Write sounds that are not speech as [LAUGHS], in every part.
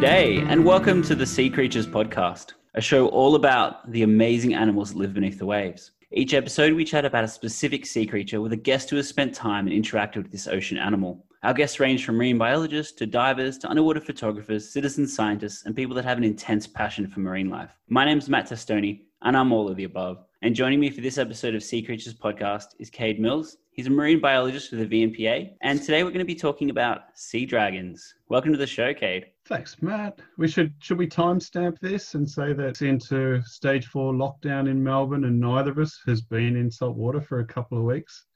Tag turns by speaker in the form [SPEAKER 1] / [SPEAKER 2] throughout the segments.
[SPEAKER 1] G'day, and welcome to the Sea Creatures Podcast, a show all about the amazing animals that live beneath the waves. Each episode, we chat about a specific sea creature with a guest who has spent time and interacted with this ocean animal. Our guests range from marine biologists to divers to underwater photographers, citizen scientists, and people that have an intense passion for marine life. My name is Matt Testoni, and I'm all of the above. And joining me for this episode of Sea Creatures Podcast is Cade Mills. He's a marine biologist with the VMPA, and today we're going to be talking about sea dragons. Welcome to the show, Cade.
[SPEAKER 2] Thanks, Matt. We should should we timestamp this and say that it's into stage four lockdown in Melbourne, and neither of us has been in salt water for a couple of weeks.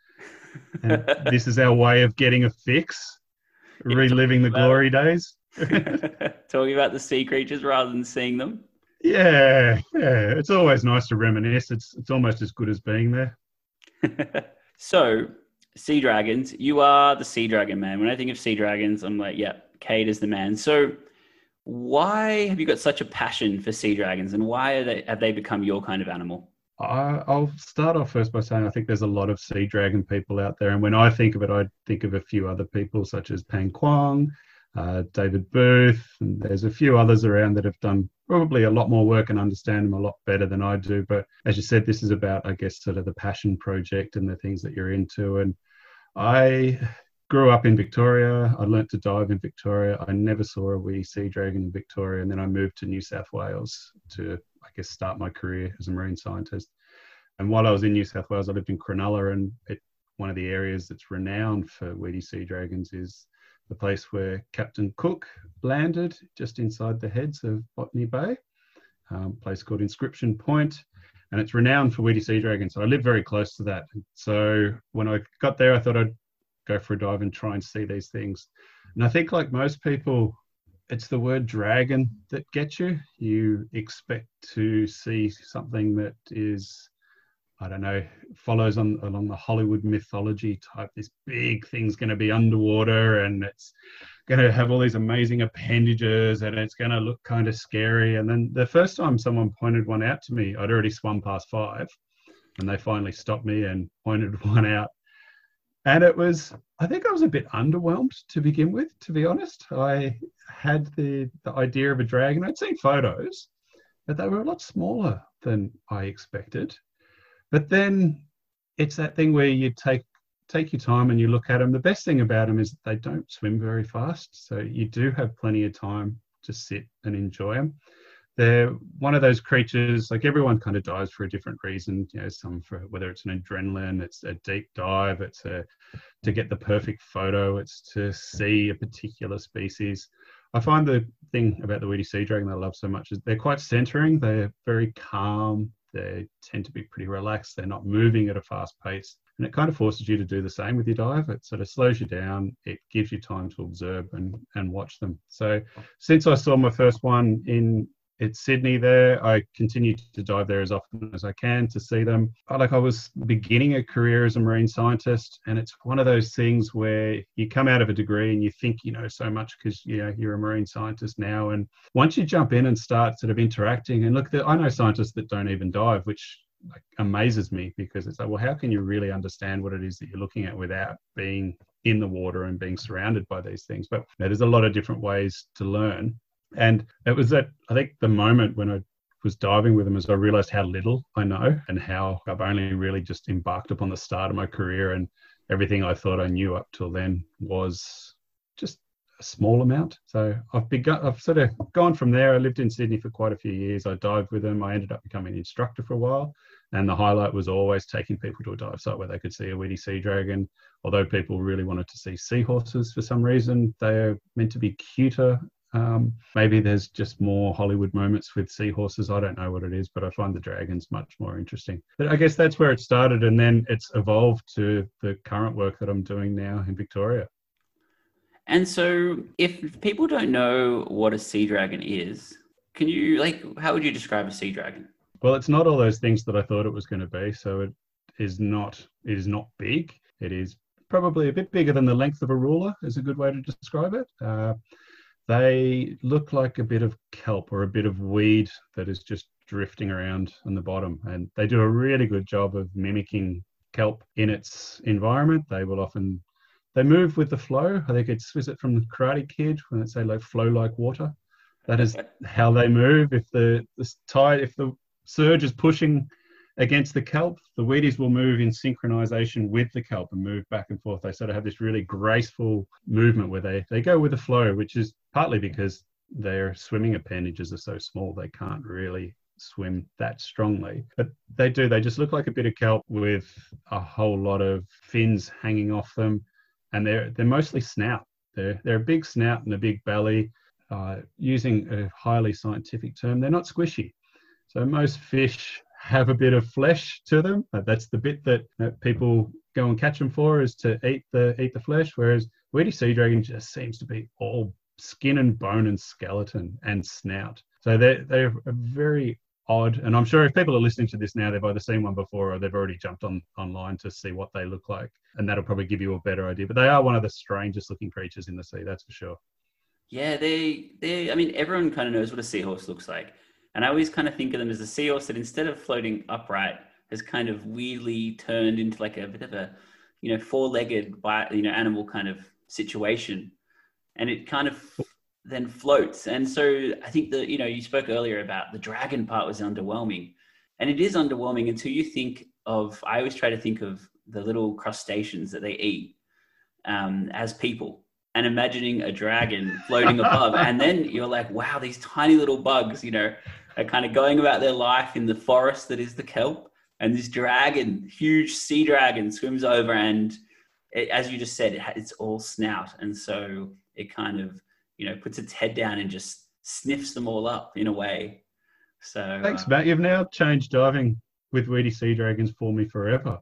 [SPEAKER 2] And [LAUGHS] this is our way of getting a fix, reliving the glory days. [LAUGHS]
[SPEAKER 1] talking about the sea creatures rather than seeing them.
[SPEAKER 2] Yeah, yeah. It's always nice to reminisce. It's it's almost as good as being there. [LAUGHS]
[SPEAKER 1] So, sea dragons, you are the sea dragon man. When I think of sea dragons, I'm like, yeah, Cade is the man. So, why have you got such a passion for sea dragons, and why they, have they become your kind of animal?
[SPEAKER 2] I, will start off first by saying I think there's a lot of sea dragon people out there, and when I think of it, I think of a few other people such as Pang Quong, uh, David Booth, and there's a few others around that have done probably a lot more work and understand them a lot better than I do. But as you said, this is about, I guess, sort of the passion project and the things that you're into. And I grew up in Victoria. I learnt to dive in Victoria. I never saw a wee sea dragon in Victoria. And then I moved to New South Wales to, I guess, start my career as a marine scientist. And while I was in New South Wales, I lived in Cronulla, and it, one of the areas that's renowned for weedy sea dragons is the place where Captain Cook landed just inside the heads of Botany Bay, um, place called Inscription Point, and it's renowned for weedy sea dragons. So I live very close to that. So when I got there, I thought I'd go for a dive and try and see these things. And I think, like most people, it's the word dragon that gets you. You expect to see something that is I don't know, follows on along the Hollywood mythology type. This big thing's going to be underwater and it's going to have all these amazing appendages and it's going to look kind of scary. And then the first time someone pointed one out to me, I'd already swum past five and they finally stopped me and pointed [LAUGHS] one out. And it was, I think I was a bit underwhelmed to begin with, to be honest. I had the, the idea of a dragon. I'd seen photos, but they were a lot smaller than I expected. But then it's that thing where you take take your time and you look at them. The best thing about them is that they don't swim very fast, so you do have plenty of time to sit and enjoy them. They're one of those creatures. Like everyone kind of dives for a different reason. You know, some for whether it's an adrenaline, it's a deep dive, it's a to get the perfect photo, it's to see a particular species. I find the thing about the weedy sea dragon that I love so much is they're quite centering. They're very calm. They tend to be pretty relaxed. They're not moving at a fast pace. And it kind of forces you to do the same with your dive. It sort of slows you down. It gives you time to observe and, and watch them. So since I saw my first one in it's Sydney there. I continue to dive there as often as I can to see them. Like I was beginning a career as a marine scientist, and it's one of those things where you come out of a degree and you think you know so much because you know you're a marine scientist now, and once you jump in and start sort of interacting, and look, I know scientists that don't even dive, which like, amazes me because it's like, well, how can you really understand what it is that you're looking at without being in the water and being surrounded by these things? But there's a lot of different ways to learn. And it was at, I think, the moment when I was diving with them as I realized how little I know and how I've only really just embarked upon the start of my career and everything I thought I knew up till then was just a small amount. So I've begun, I've sort of gone from there. I lived in Sydney for quite a few years. I dived with them. I ended up becoming an instructor for a while. And the highlight was always taking people to a dive site where they could see a weedy sea dragon. Although people really wanted to see seahorses for some reason, they're meant to be cuter um, maybe there's just more Hollywood moments with seahorses. I don't know what it is, but I find the dragons much more interesting. But I guess that's where it started, and then it's evolved to the current work that I'm doing now in Victoria.
[SPEAKER 1] And so, if people don't know what a sea dragon is, can you like how would you describe a sea dragon?
[SPEAKER 2] Well, it's not all those things that I thought it was going to be. So it is not. It is not big. It is probably a bit bigger than the length of a ruler. Is a good way to describe it. Uh, they look like a bit of kelp or a bit of weed that is just drifting around on the bottom. And they do a really good job of mimicking kelp in its environment. They will often they move with the flow. I think it's is it from the Karate Kid when they say like flow like water. That is how they move. If the, the tide, if the surge is pushing against the kelp, the weedies will move in synchronization with the kelp and move back and forth. They sort of have this really graceful movement where they, they go with the flow, which is partly because their swimming appendages are so small they can't really swim that strongly. But they do, they just look like a bit of kelp with a whole lot of fins hanging off them. And they're they're mostly snout. They're they're a big snout and a big belly. Uh, using a highly scientific term, they're not squishy. So most fish have a bit of flesh to them. Uh, that's the bit that, people go and catch them for is to eat the eat the flesh. Whereas weedy sea dragon just seems to be all skin and bone and skeleton and snout. So they're they're a very odd. And I'm sure if people are listening to this now, they've either seen one before or they've already jumped on online to see what they look like, and that'll probably give you a better idea. But they are one of the strangest looking creatures in the sea, that's for sure.
[SPEAKER 1] Yeah, they they. I mean, everyone kind of knows what a seahorse looks like, and I always kind of think of them as a seahorse that instead of floating upright, has kind of weirdly turned into like a bit of a, you know, four-legged, you know, animal kind of situation, and it kind of then floats. And so I think that, you know, you spoke earlier about the dragon part was underwhelming. And it is underwhelming until you think of, I always try to think of the little crustaceans that they eat um, as people and imagining a dragon floating above. [LAUGHS] and then you're like, wow, these tiny little bugs, you know, are kind of going about their life in the forest that is the kelp. And this dragon, huge sea dragon, swims over and it, as you just said, it, it's all snout. And so it kind of you know, puts its head down and just sniffs them all up in a way. So
[SPEAKER 2] thanks, uh, Matt. You've now changed diving with weedy sea dragons for me forever.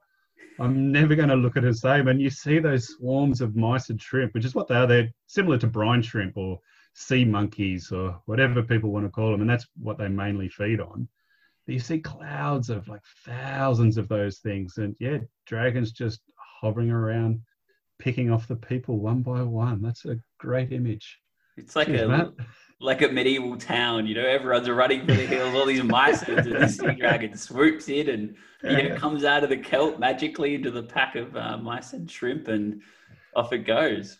[SPEAKER 2] I'm never going to look at it the same. And you see those swarms of mysid shrimp, which is what they are. They're similar to brine shrimp or sea monkeys or whatever people want to call them. And that's what they mainly feed on. But you see clouds of like thousands of those things. And yeah, dragons just hovering around, picking off the people one by one. That's a great image.
[SPEAKER 1] It's like Jeez, a Matt. like a medieval town, you know. Everyone's running for the hills. All these mice and the sea [LAUGHS] dragon swoops in and you know, comes out of the kelp magically into the pack of uh, mice and shrimp, and off it goes.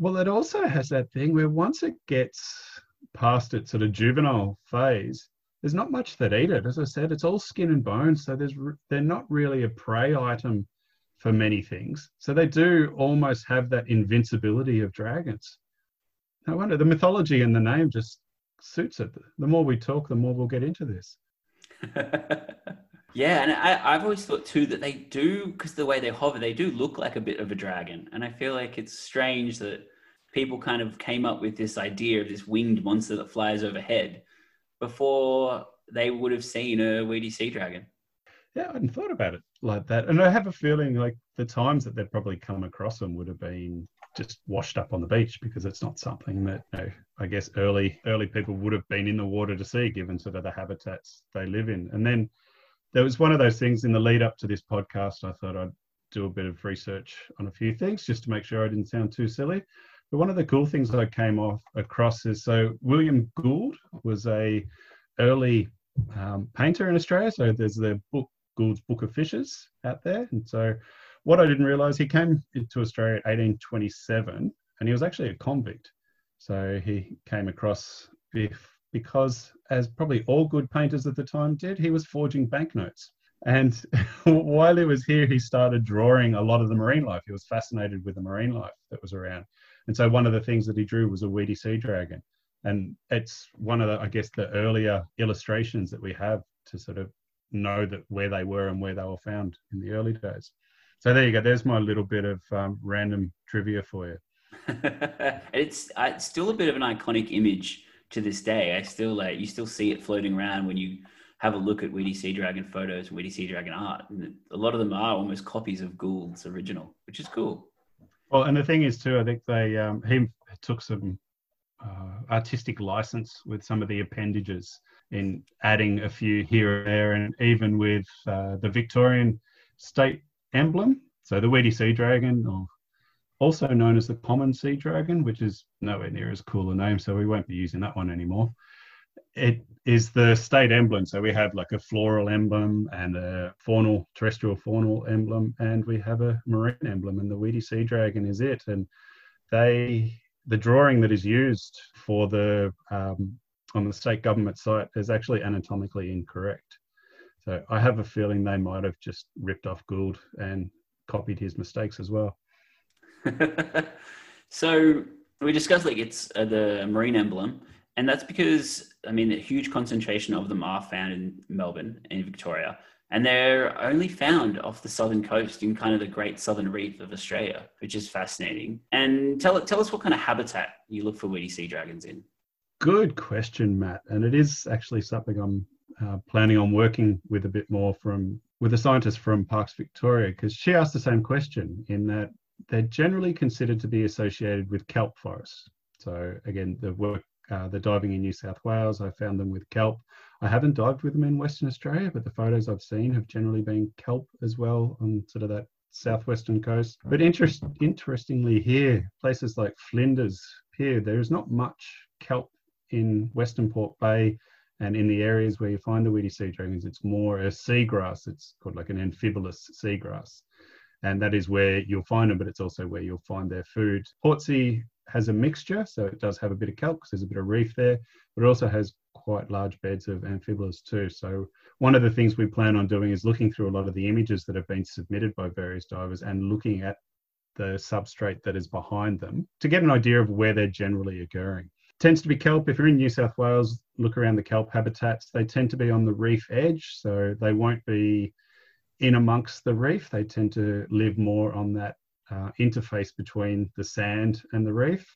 [SPEAKER 2] Well, it also has that thing where once it gets past its sort of juvenile phase, there's not much that eat it. As I said, it's all skin and bones, so there's they're not really a prey item for many things. So they do almost have that invincibility of dragons. No wonder the mythology and the name just suits it. The more we talk, the more we'll get into this. [LAUGHS]
[SPEAKER 1] yeah, and I, have always thought too that they do because the way they hover, they do look like a bit of a dragon, and I feel like it's strange that people kind of came up with this idea of this winged monster that flies overhead before they would have seen a weedy sea dragon.
[SPEAKER 2] Yeah, I hadn't thought about it like that, and I have a feeling like the times that they'd probably come across them would have been just washed up on the beach because it's not something that you know, I guess early early people would have been in the water to see, given sort of the habitats they live in. And then there was one of those things in the lead up to this podcast. I thought I'd do a bit of research on a few things just to make sure I didn't sound too silly. But one of the cool things I came off across is so William Gould was a early um, painter in Australia. So there's the book Gould's Book of Fishes out there, and so what I didn't realize, he came to Australia in 1827 and he was actually a convict. So he came across if, because, as probably all good painters at the time did, he was forging banknotes. And [LAUGHS] while he was here, he started drawing a lot of the marine life. He was fascinated with the marine life that was around. And so one of the things that he drew was a weedy sea dragon. And it's one of the, I guess, the earlier illustrations that we have to sort of know that where they were and where they were found in the early days. So there you go. There's my little bit of um, random trivia for you. [LAUGHS]
[SPEAKER 1] it's uh, it's still a bit of an iconic image to this day. I still like you still see it floating around when you have a look at Weedy Sea Dragon photos, Weedy Sea Dragon art. And a lot of them are almost copies of Gould's original, which is cool.
[SPEAKER 2] Well, and the thing is too, I think they um, he took some uh, artistic license with some of the appendages in adding a few here and there, and even with uh, the Victorian state emblem. So the weedy sea dragon, or also known as the common sea dragon, which is nowhere near as cool a name, so we won't be using that one anymore. It is the state emblem. So we have like a floral emblem and a faunal, terrestrial faunal emblem, and we have a marine emblem, and the weedy sea dragon is it. And they the drawing that is used for the um, on the state government site is actually anatomically incorrect. So I have a feeling they might have just ripped off Gould and copied his mistakes as well. [LAUGHS]
[SPEAKER 1] so we discussed like it's uh, the marine emblem, and that's because I mean a huge concentration of them are found in Melbourne and Victoria, and they're only found off the southern coast in kind of the Great Southern Reef of Australia, which is fascinating. And tell tell us what kind of habitat you look for weedy sea dragons in.
[SPEAKER 2] Good question, Matt, and it is actually something I'm uh, planning on working with a bit more from with a scientist from Parks Victoria because she asked the same question in that they're generally considered to be associated with kelp forests. So again, the work, uh, the diving in New South Wales, I found them with kelp. I haven't dived with them in Western Australia, but the photos I've seen have generally been kelp as well on sort of that southwestern coast. But interest, interestingly, here places like Flinders Pier, there is not much kelp in Western Port Bay and in the areas where you find the weedy sea dragons, it's more a seagrass. It's called like an amphibolis seagrass. And that is where you'll find them, but it's also where you'll find their food. Portsea has a mixture, so it does have a bit of kelp because there's a bit of reef there, but it also has quite large beds of amphibolis too. So one of the things we plan on doing is looking through a lot of the images that have been submitted by various divers and looking at the substrate that is behind them to get an idea of where they're generally occurring tends to be kelp. If you're in New South Wales, look around the kelp habitats. They tend to be on the reef edge, so they won't be in amongst the reef. They tend to live more on that uh, interface between the sand and the reef.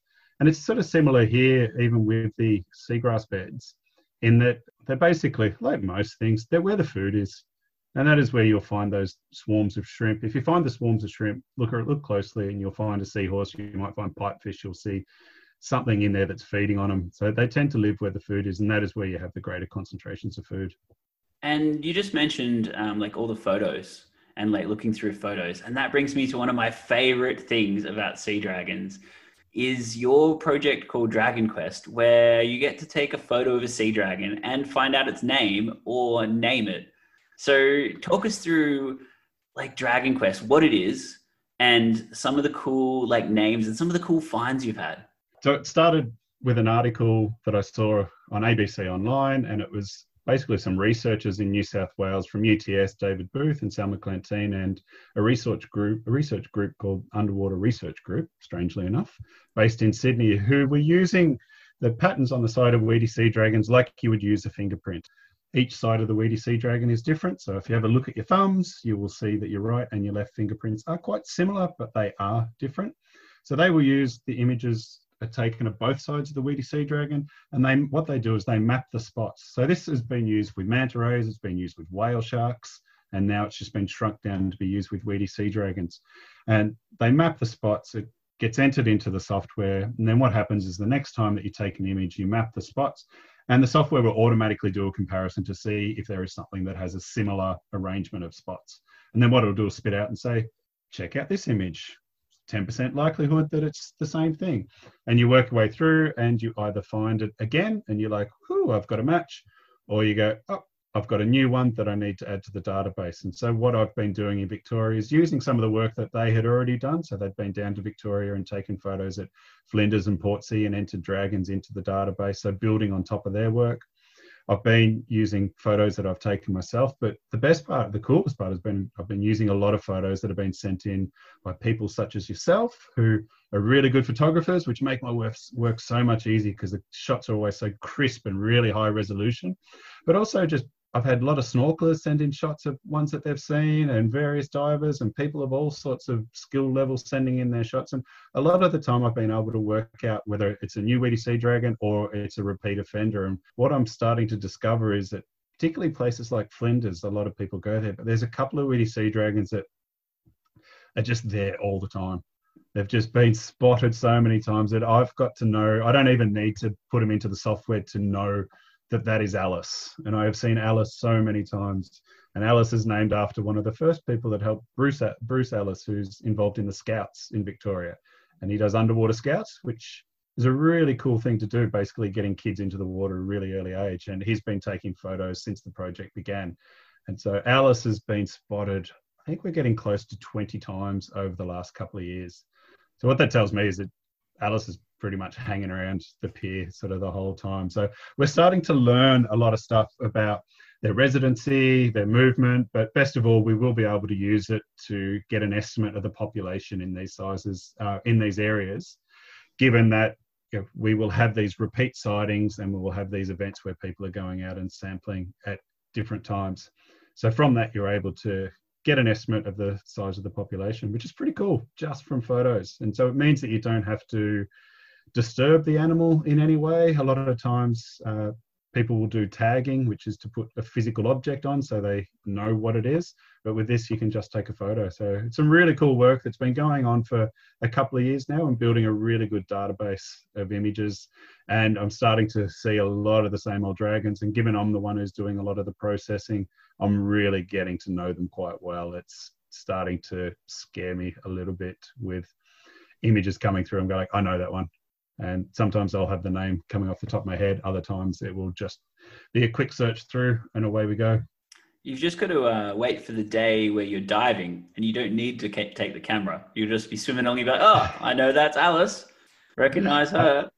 [SPEAKER 2] And it's sort of similar here, even with the seagrass beds, in that they're basically, like most things, they're where the food is. And that is where you'll find those swarms of shrimp. If you find the swarms of shrimp, look at look closely and you'll find a seahorse. You might find pipefish. You'll see something in there that's feeding on them. So they tend to live where the food is, and that is where you have the greater concentrations of food.
[SPEAKER 1] And you just mentioned um, like all the photos and like looking through photos, and that brings me to one of my favorite things about sea dragons is your project called Dragon Quest, where you get to take a photo of a sea dragon and find out its name or name it. So talk us through like Dragon Quest, what it is, and some of the cool like names and some of the cool finds you've had.
[SPEAKER 2] So it started with an article that I saw on ABC Online, and it was basically some researchers in New South Wales from UTS, David Booth and Selma Klanten, and a research group, a research group called Underwater Research Group, strangely enough, based in Sydney, who were using the patterns on the side of weedy sea dragons like you would use a fingerprint. Each side of the weedy sea dragon is different. So if you have a look at your thumbs, you will see that your right and your left fingerprints are quite similar, but they are different. So they will use the images are taken of both sides of the weedy sea dragon, and they what they do is they map the spots. So this has been used with manta rays, it's been used with whale sharks, and now it's just been shrunk down to be used with weedy sea dragons. And they map the spots. It gets entered into the software, and then what happens is the next time that you take an image, you map the spots, and the software will automatically do a comparison to see if there is something that has a similar arrangement of spots. And then what it'll do is spit out and say, check out this image 10% likelihood that it's the same thing. And you work your way through and you either find it again and you're like, oh, I've got a match, or you go, oh, I've got a new one that I need to add to the database. And so what I've been doing in Victoria is using some of the work that they had already done. So they'd been down to Victoria and taken photos at Flinders and Portsea and entered dragons into the database. So building on top of their work. I've been using photos that I've taken myself, but the best part, the coolest part has been I've been using a lot of photos that have been sent in by people such as yourself who are really good photographers, which make my work, work so much easier because the shots are always so crisp and really high resolution, but also just I've had a lot of snorkelers send in shots of ones that they've seen and various divers and people of all sorts of skill levels sending in their shots. And a lot of the time I've been able to work out whether it's a new sea dragon or it's a repeat offender. And what I'm starting to discover is that particularly places like Flinders, a lot of people go there, but there's a couple of sea dragons that are just there all the time. They've just been spotted so many times that I've got to know, I don't even need to put them into the software to know that that is Ellis. And I have seen Ellis so many times. And Ellis is named after one of the first people that helped Bruce, Bruce Ellis, who's involved in the Scouts in Victoria. And he does underwater scouts, which is a really cool thing to do, basically getting kids into the water at a really early age. And he's been taking photos since the project began. And so Ellis has been spotted, I think we're getting close to 20 times over the last couple of years. So what that tells me is that Ellis has pretty much hanging around the pier sort of the whole time. So we're starting to learn a lot of stuff about their residency, their movement, but best of all, we will be able to use it to get an estimate of the population in these sizes, uh, in these areas, given that you know, we will have these repeat sightings and we will have these events where people are going out and sampling at different times. So from that, you're able to get an estimate of the size of the population, which is pretty cool just from photos. And so it means that you don't have to disturb the animal in any way. A lot of times, uh, people will do tagging, which is to put a physical object on so they know what it is. But with this, you can just take a photo. So it's some really cool work that's been going on for a couple of years now and building a really good database of images. And I'm starting to see a lot of the same old dragons. And given I'm the one who's doing a lot of the processing, I'm really getting to know them quite well. It's starting to scare me a little bit with images coming through. I'm going, I know that one. And sometimes I'll have the name coming off the top of my head. Other times it will just be a quick search through and away we go.
[SPEAKER 1] You've just got to uh, wait for the day where you're diving and you don't need to take the camera. You'll just be swimming along. You'll be like, oh, I know that's Ellis. Recognize [LAUGHS] her.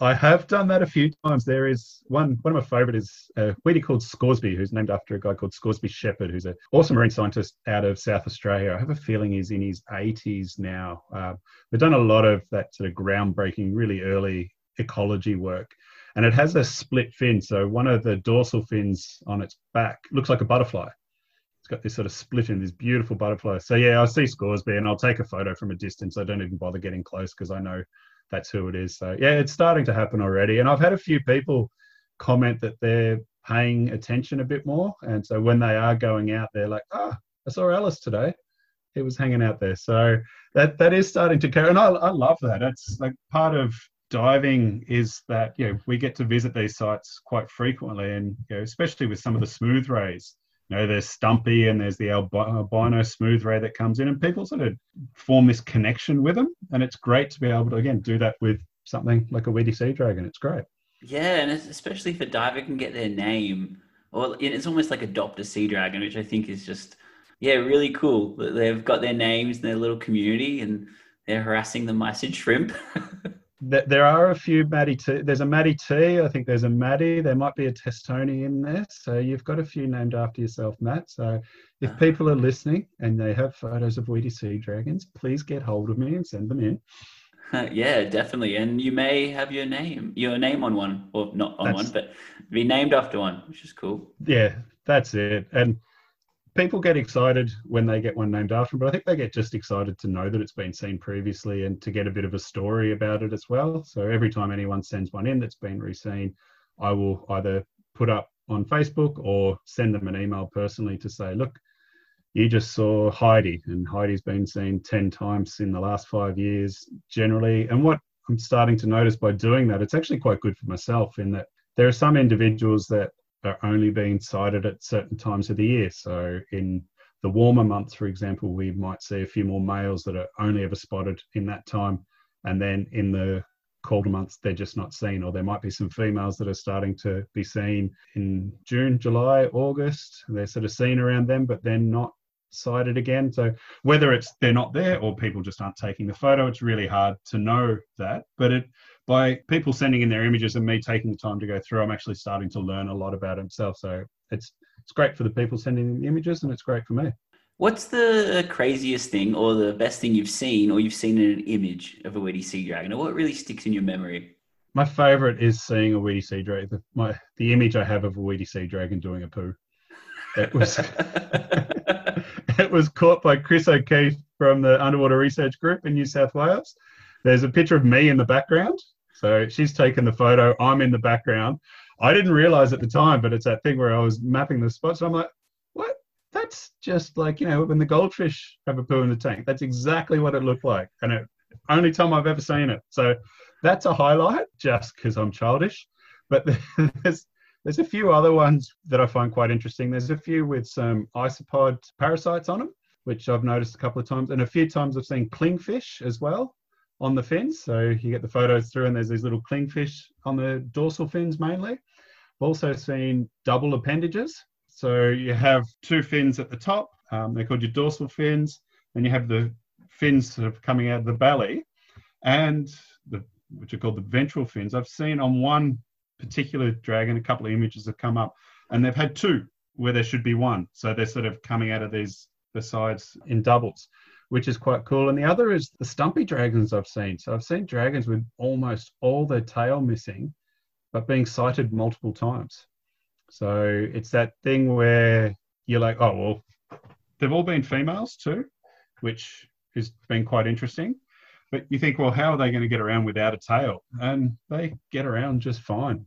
[SPEAKER 2] I have done that a few times. There is one one of my favourite is a weedy called Scoresby, who's named after a guy called Scoresby Shepherd, who's an awesome marine scientist out of South Australia. I have a feeling he's in his 80s now. Uh, we've done a lot of that sort of groundbreaking, really early ecology work. And it has a split fin. So one of the dorsal fins on its back looks like a butterfly. It's got this sort of split in this beautiful butterfly. So yeah, I see Scoresby and I'll take a photo from a distance. I don't even bother getting close because I know that's who it is. So yeah, it's starting to happen already. And I've had a few people comment that they're paying attention a bit more. And so when they are going out, they're like, ah, oh, I saw Ellis today. He was hanging out there. So that that is starting to carry. And I, I love that. It's like part of diving is that you know we get to visit these sites quite frequently, and you know, especially with some of the smooth rays you know, there's Stumpy and there's the albino smooth ray that comes in, and people sort of form this connection with them. And it's great to be able to, again, do that with something like a weedy sea dragon. It's great.
[SPEAKER 1] Yeah, and especially if a diver can get their name, or it's almost like adopt a sea dragon, which I think is just, yeah, really cool. that They've got their names and their little community, and they're harassing the mysid shrimp. [LAUGHS]
[SPEAKER 2] there are a few Maddie T. There's a Maddie T. I think there's a Maddie. There might be a Testoni in there. So you've got a few named after yourself, Matt. So if ah. people are listening and they have photos of weedy sea dragons, please get hold of me and send them in. [LAUGHS]
[SPEAKER 1] yeah, definitely. And you may have your name, your name on one, or not on that's, one, but be named after one, which is cool.
[SPEAKER 2] Yeah, that's it. And people get excited when they get one named after them, but I think they get just excited to know that it's been seen previously and to get a bit of a story about it as well. So every time anyone sends one in that's been reseen, I will either put up on Facebook or send them an email personally to say, look, you just saw Heidi, and Heidi's been seen 10 times in the last five years generally. And what I'm starting to notice by doing that, it's actually quite good for myself in that there are some individuals that are only being sighted at certain times of the year. So in the warmer months, for example, we might see a few more males that are only ever spotted in that time. And then in the colder months, they're just not seen, or there might be some females that are starting to be seen in June, July, August. They're sort of seen around them, but they're not sighted again. So whether it's they're not there or people just aren't taking the photo, it's really hard to know that. But it by people sending in their images and me taking the time to go through, I'm actually starting to learn a lot about himself. So it's it's great for the people sending in the images, and it's great for me.
[SPEAKER 1] What's the craziest thing or the best thing you've seen or you've seen in an image of a weedy sea dragon? Or what really sticks in your memory?
[SPEAKER 2] My favorite is seeing a weedy sea dragon. The, my, the image I have of a weedy sea dragon doing a poo. It was [LAUGHS] it was caught by Chris O'Keefe from the Underwater Research Group in New South Wales. There's a picture of me in the background, so she's taken the photo. I'm in the background. I didn't realize at the time, but it's that thing where I was mapping the spots. I'm like, what? That's just like, you know, when the goldfish have a poo in the tank. That's exactly what it looked like. And it only time I've ever seen it. So that's a highlight just because I'm childish. But [LAUGHS] there's there's a few other ones that I find quite interesting. There's a few with some isopod parasites on them, which I've noticed a couple of times. And a few times I've seen clingfish as well on the fins. So you get the photos through, and there's these little clingfish on the dorsal fins mainly. I've also seen double appendages. So you have two fins at the top. Um, they're called your dorsal fins, and you have the fins sort of coming out of the belly. And the which are called the ventral fins. I've seen on one particular dragon, a couple of images have come up, and they've had two where there should be one. So they're sort of coming out of these the sides in doubles, which is quite cool. And the other is the stumpy dragons I've seen. So I've seen dragons with almost all their tail missing, but being sighted multiple times. So it's that thing where you're like, oh well, they've all been females too, which has been quite interesting. But you think, well, how are they going to get around without a tail? And they get around just fine.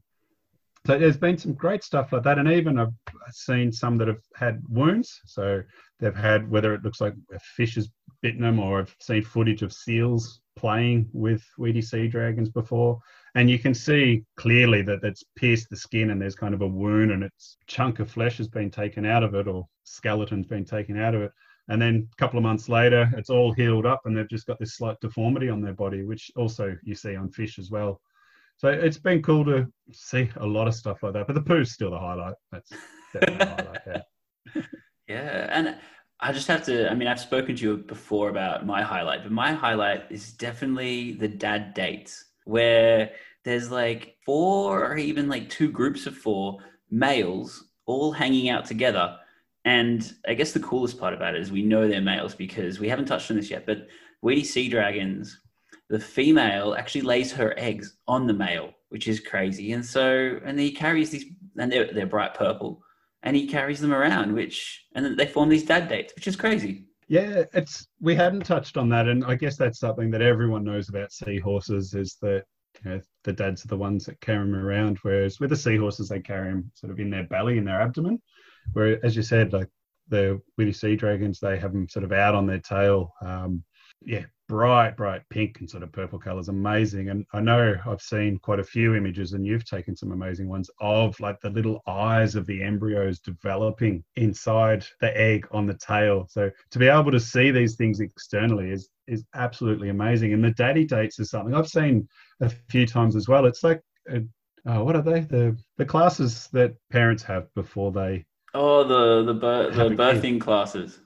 [SPEAKER 2] So there's been some great stuff like that, and even I've seen some that have had wounds. So they've had whether it looks like a fish has bitten them, or I've seen footage of seals playing with weedy sea dragons before, and you can see clearly that it's pierced the skin, and there's kind of a wound, and its chunk of flesh has been taken out of it, or skeleton's been taken out of it. And then a couple of months later, it's all healed up, and they've just got this slight deformity on their body, which also you see on fish as well. So it's been cool to see a lot of stuff like that. But the poo's still the highlight. That's definitely the highlight.
[SPEAKER 1] Yeah. [LAUGHS] yeah, and I just have to. I mean, I've spoken to you before about my highlight, but my highlight is definitely the dad dates where there's like four or even like two groups of four males all hanging out together. And I guess the coolest part about it is we know they're males because we haven't touched on this yet, but weedy sea dragons the female actually lays her eggs on the male, which is crazy. And so, and he carries these, and they're, they're bright purple, and he carries them around, which, and then they form these dad dates, which is crazy.
[SPEAKER 2] Yeah, it's we hadn't touched on that, and I guess that's something that everyone knows about seahorses is that you know, the dads are the ones that carry them around, whereas with the seahorses they carry them sort of in their belly, in their abdomen. Where, as you said, like the weedy sea dragons, they have them sort of out on their tail. Um, yeah, bright, bright pink and sort of purple colors, amazing. And I know I've seen quite a few images, and you've taken some amazing ones of like the little eyes of the embryos developing inside the egg on the tail. So to be able to see these things externally is is absolutely amazing. And the daddy dates is something I've seen a few times as well. It's like a, uh, what are they? The the classes that parents have before they.
[SPEAKER 1] Oh, the the, the birthing classes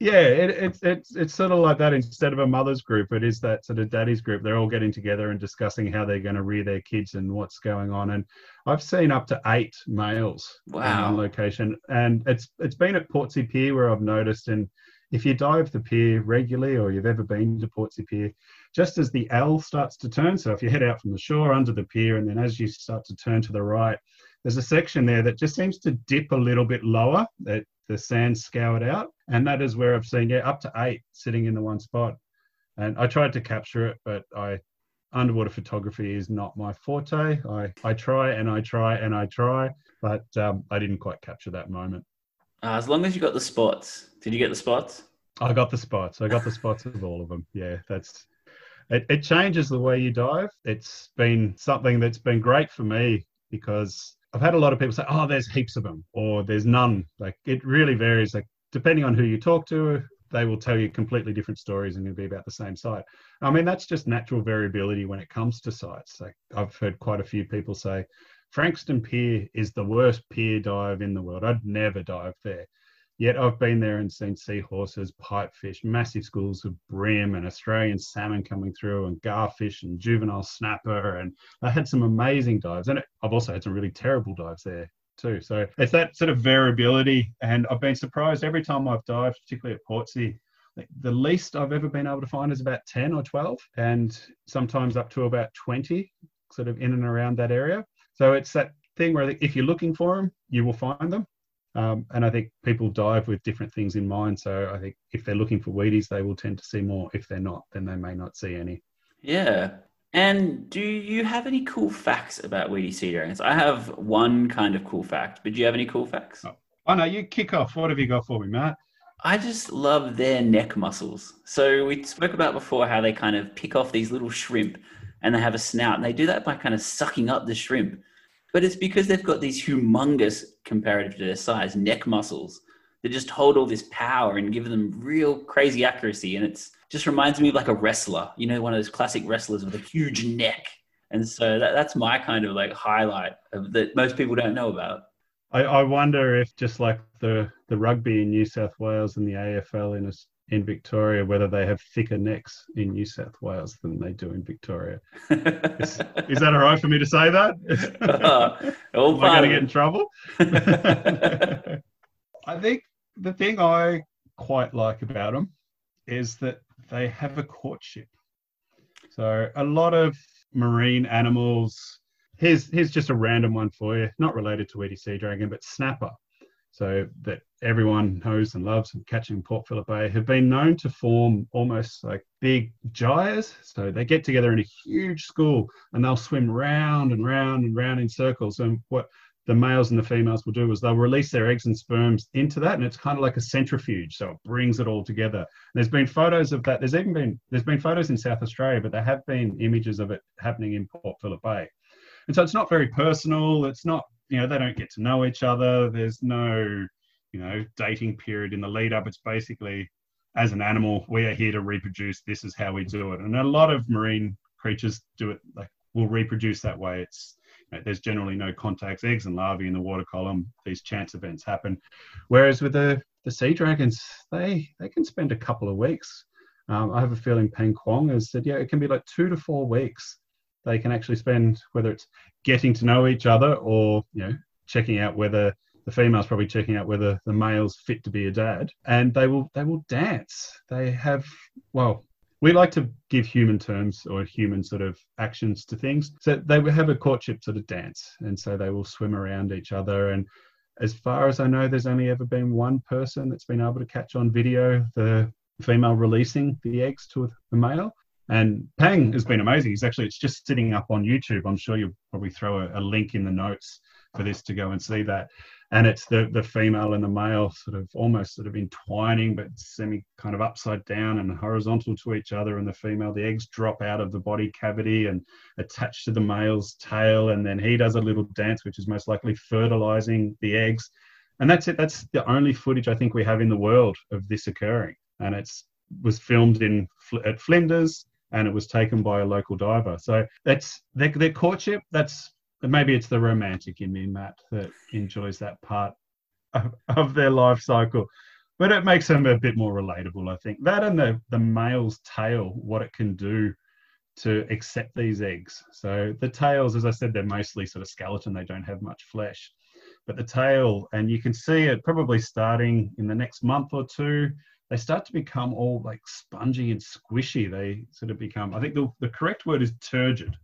[SPEAKER 2] yeah, it, it's it's it's sort of like that. Instead of a mother's group, it is that sort of daddy's group. They're all getting together and discussing how they're going to rear their kids and what's going on. And I've seen up to eight males
[SPEAKER 1] wow.
[SPEAKER 2] on location, and it's it's been at Portsea Pier where I've noticed. And if you dive the pier regularly, or you've ever been to Portsea Pier, just as the L starts to turn, so if you head out from the shore under the pier, and then as you start to turn to the right, there's a section there that just seems to dip a little bit lower. That the sand scoured out. And that is where I've seen, yeah, up to eight sitting in the one spot. And I tried to capture it, but I underwater photography is not my forte. I, I try and I try and I try, but um, I didn't quite capture that moment.
[SPEAKER 1] Uh, as long as you got the spots. Did you get the spots?
[SPEAKER 2] I got the spots. I got the spots of all of them. Yeah, that's it, it changes the way you dive. It's been something that's been great for me because I've had a lot of people say, "Oh, there's heaps of them," or "There's none." Like it really varies. Like depending on who you talk to, they will tell you completely different stories and it'll be about the same site. I mean, that's just natural variability when it comes to sites. Like I've heard quite a few people say, Frankston Pier is the worst pier dive in the world. I'd never dive there. Yet I've been there and seen seahorses, pipefish, massive schools of bream and Australian salmon coming through, and garfish and juvenile snapper. And I had some amazing dives. And I've also had some really terrible dives there too. So it's that sort of variability. And I've been surprised every time I've dived, particularly at Portsea. The least I've ever been able to find is about 10 or 12, and sometimes up to about 20, sort of in and around that area. So it's that thing where if you're looking for them, you will find them. Um, and I think people dive with different things in mind. So I think if they're looking for weedies, they will tend to see more. If they're not, then they may not see any.
[SPEAKER 1] Yeah. And do you have any cool facts about weedy sea dragons? I have one kind of cool fact, but do you have any cool facts?
[SPEAKER 2] Oh, oh no, you kick off. What have you got for me, Matt?
[SPEAKER 1] I just love their neck muscles. So we spoke about before how they kind of pick off these little shrimp and they have a snout, and they do that by kind of sucking up the shrimp but it's because they've got these humongous, comparative to their size, neck muscles that just hold all this power and give them real crazy accuracy. And it's just reminds me of like a wrestler, you know, one of those classic wrestlers with a huge neck. And so that, that's my kind of like highlight of that most people don't know about.
[SPEAKER 2] I, I wonder if just like the, the rugby in New South Wales and the AFL in in Victoria whether they have thicker necks in New South Wales than they do in Victoria. is, is, that all right for me to say that? Uh, [LAUGHS] all [LAUGHS] Am I going to get in trouble? [LAUGHS] I think the thing I quite like about them is that they have a courtship. So a lot of marine animals. Here's here's just a random one for you, not related to Weedy sea dragon, but snapper. So that everyone knows and loves and catching Port Phillip Bay have been known to form almost like big gyres. So they get together in a huge school and they'll swim round and round and round in circles. And what the males and the females will do is they'll release their eggs and sperms into that and it's kind of like a centrifuge. So it brings it all together. And there's been photos of that. There's even been there's been photos in south australia but there have been images of it happening in port phillip bay. And so it's not very personal. It's not you know they don't get to know each other. There's no you know dating period in the lead up. It's basically as an animal we are here to reproduce. This is how we do it. And a lot of marine creatures do it like will reproduce that way. It's you know, there's generally no contacts. Eggs and larvae in the water column these chance events happen. Whereas with the the sea dragons they they can spend a couple of weeks. Um, i have a feeling Pang Quong has said yeah it can be like two to four weeks they can actually spend whether it's getting to know each other or you know checking out whether the female's probably checking out whether the male's fit to be a dad and they will they will dance they have well we like to give human terms or human sort of actions to things so they will have a courtship sort of dance and so they will swim around each other and as far as i know there's only ever been one person that's been able to catch on video the female releasing the eggs to the male and Pang has been amazing. He's actually, it's just sitting up on YouTube. I'm sure you'll probably throw a, a, link in the notes for this to go and see that. And it's the, the female and the male sort of almost sort of entwining, but semi kind of upside down and horizontal to each other. And the female, the eggs drop out of the body cavity and attach to the male's tail. And then he does a little dance, which is most likely fertilizing the eggs. And that's it. That's the only footage I think we have in the world of this occurring. And it's was filmed in at Flinders and it was taken by a local diver. So that's their, their courtship. That's maybe it's the romantic in me, Matt, that enjoys that part of, of their life cycle. But it makes them a bit more relatable, I think. That and the, the male's tail, what it can do to accept these eggs. So the tails, as I said, they're mostly sort of skeleton, they don't have much flesh. But the tail, and you can see it probably starting in the next month or two, they start to become all like spongy and squishy. They sort of become, I think the, the correct word is turgid.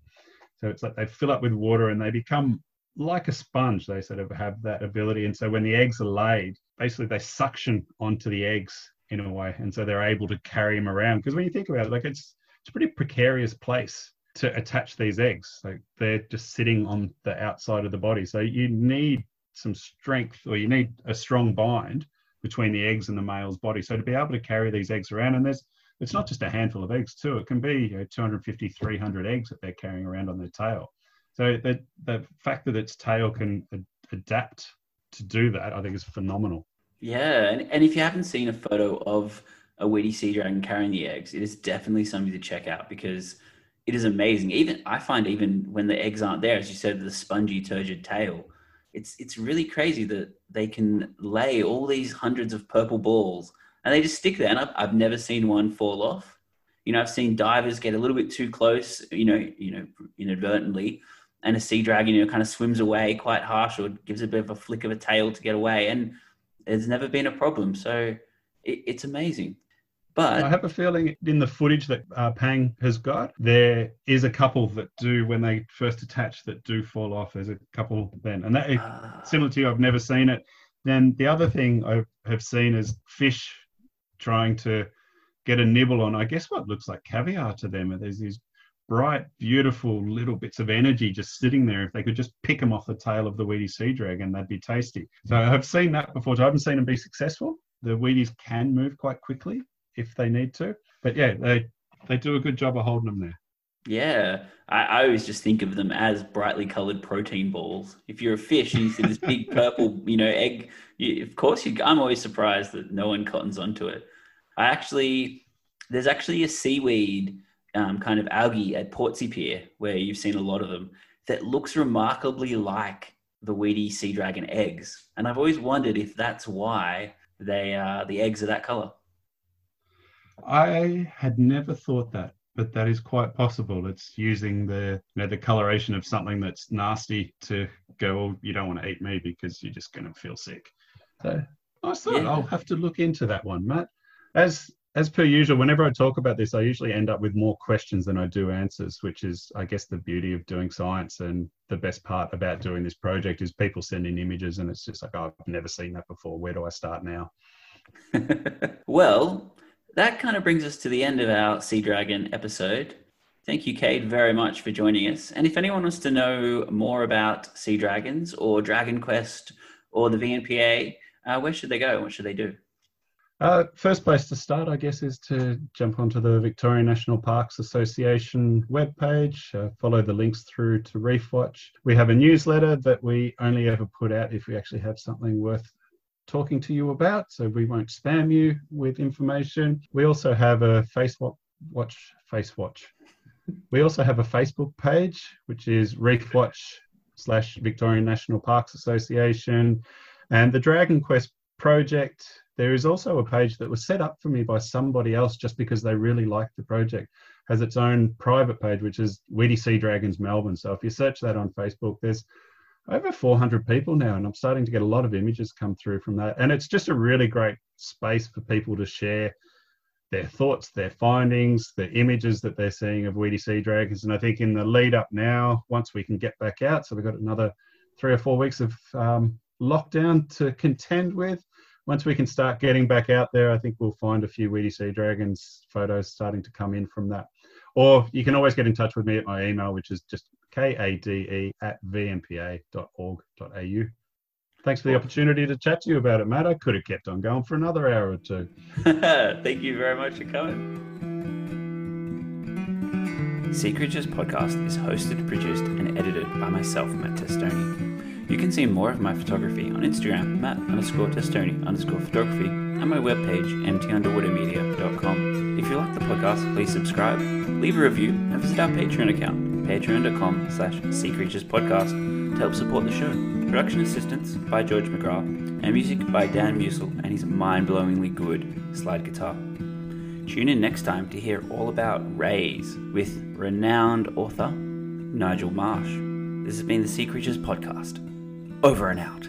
[SPEAKER 2] So it's like they fill up with water and they become like a sponge. They sort of have that ability. And so when the eggs are laid, basically they suction onto the eggs in a way. And so they're able to carry them around. Because when you think about it, like it's, it's a pretty precarious place to attach these eggs. Like they're just sitting on the outside of the body. So you need some strength or you need a strong bind between the eggs and the male's body. So to be able to carry these eggs around, and there's it's not just a handful of eggs too. It can be you know, 250, 300 eggs that they're carrying around on their tail. So the the fact that its tail can ad- adapt to do that, I think, is phenomenal.
[SPEAKER 1] Yeah, and, and if you haven't seen a photo of a weedy sea dragon carrying the eggs, it is definitely something to check out because it is amazing. Even I find even when the eggs aren't there, as you said, the spongy, turgid tail, it's it's really crazy that they can lay all these hundreds of purple balls and they just stick there. And I've, I've never seen one fall off. You know, I've seen divers get a little bit too close, you know, you know, inadvertently, and a sea dragon, you know, kind of swims away quite harsh or gives a bit of a flick of a tail to get away, and there's never been a problem. So it, it's amazing. But
[SPEAKER 2] I have a feeling in the footage that uh, Pang has got, there is a couple that do when they first attach that do fall off. There's a couple then, and that uh, similar to you. I've never seen it. Then the other thing I have seen is fish trying to get a nibble on. I guess what looks like caviar to them. There's these bright, beautiful little bits of energy just sitting there. If they could just pick them off the tail of the weedy sea dragon, they'd be tasty. So I've seen that before. So I haven't seen them be successful. The weedies can move quite quickly, if they need to. But yeah, they they do a good job of holding them there.
[SPEAKER 1] Yeah, I, I always just think of them as brightly coloured protein balls. If you're a fish and you see this big purple, [LAUGHS] you know, egg, you, of course you. I'm always surprised that no one cottons onto it. I actually, there's actually a seaweed um, kind of algae at Portsea Pier where you've seen a lot of them that looks remarkably like the weedy sea dragon eggs, and I've always wondered if that's why they uh, the eggs are that colour.
[SPEAKER 2] I had never thought that, but that is quite possible. It's using the you know, the coloration of something that's nasty to go, oh, you don't want to eat me because you're just going to feel sick. So I thought yeah. I'll have to look into that one, Matt. As as per usual, whenever I talk about this, I usually end up with more questions than I do answers, which is, I guess, the beauty of doing science. And the best part about doing this project is people sending images, and it's just like, oh, I've never seen that before. Where do I start now? [LAUGHS]
[SPEAKER 1] well, that kind of brings us to the end of our Sea Dragon episode. Thank you, Kade, very much for joining us. And if anyone wants to know more about Sea Dragons or Dragon Quest or the VNPA, uh, where should they go? What should they do?
[SPEAKER 2] Uh, first place to start, I guess, is to jump onto the Victorian National Parks Association webpage, uh, follow the links through to Reef Watch. We have a newsletter that we only ever put out if we actually have something worth talking to you about, so we won't spam you with information. We also have a Face Watch, Face Watch. We also have a Facebook page, which is Reef Watch slash Victorian National Parks Association. And the Dragon Quest project there is also a page that was set up for me by somebody else just because they really liked the project. Has its own private page, which is Weedy Sea Dragons Melbourne. So if you search that on Facebook, there's over 400 people now, and I'm starting to get a lot of images come through from that. And it's just a really great space for people to share their thoughts, their findings, the images that they're seeing of Weedy Sea Dragons. And I think in the lead up now, once we can get back out, so we've got another three or four weeks of um, lockdown to contend with once we can start getting back out there, I think we'll find a few Weedy Sea Dragons photos starting to come in from that. Or you can always get in touch with me at my email, which is just kade at vnpa.org.au. Thanks for the opportunity to chat to you about it, Matt. I could have kept on going for another hour or two. [LAUGHS]
[SPEAKER 1] Thank you very much for coming. Sea Creatures Podcast is hosted, produced, and edited by myself, Matt Testoni. You can see more of my photography on Instagram, matt underscore testoni underscore photography, and my webpage, mtunderwatermedia.com. If you like the podcast, please subscribe, leave a review, and visit our Patreon account, patreon.com slash seacreaturespodcast, to help support the show. Production assistance by George McGrath, and music by Dan Musel and his mind-blowingly good slide guitar. Tune in next time to hear all about rays with renowned author Nigel Marsh. This has been the Sea Creatures Podcast. Over and out.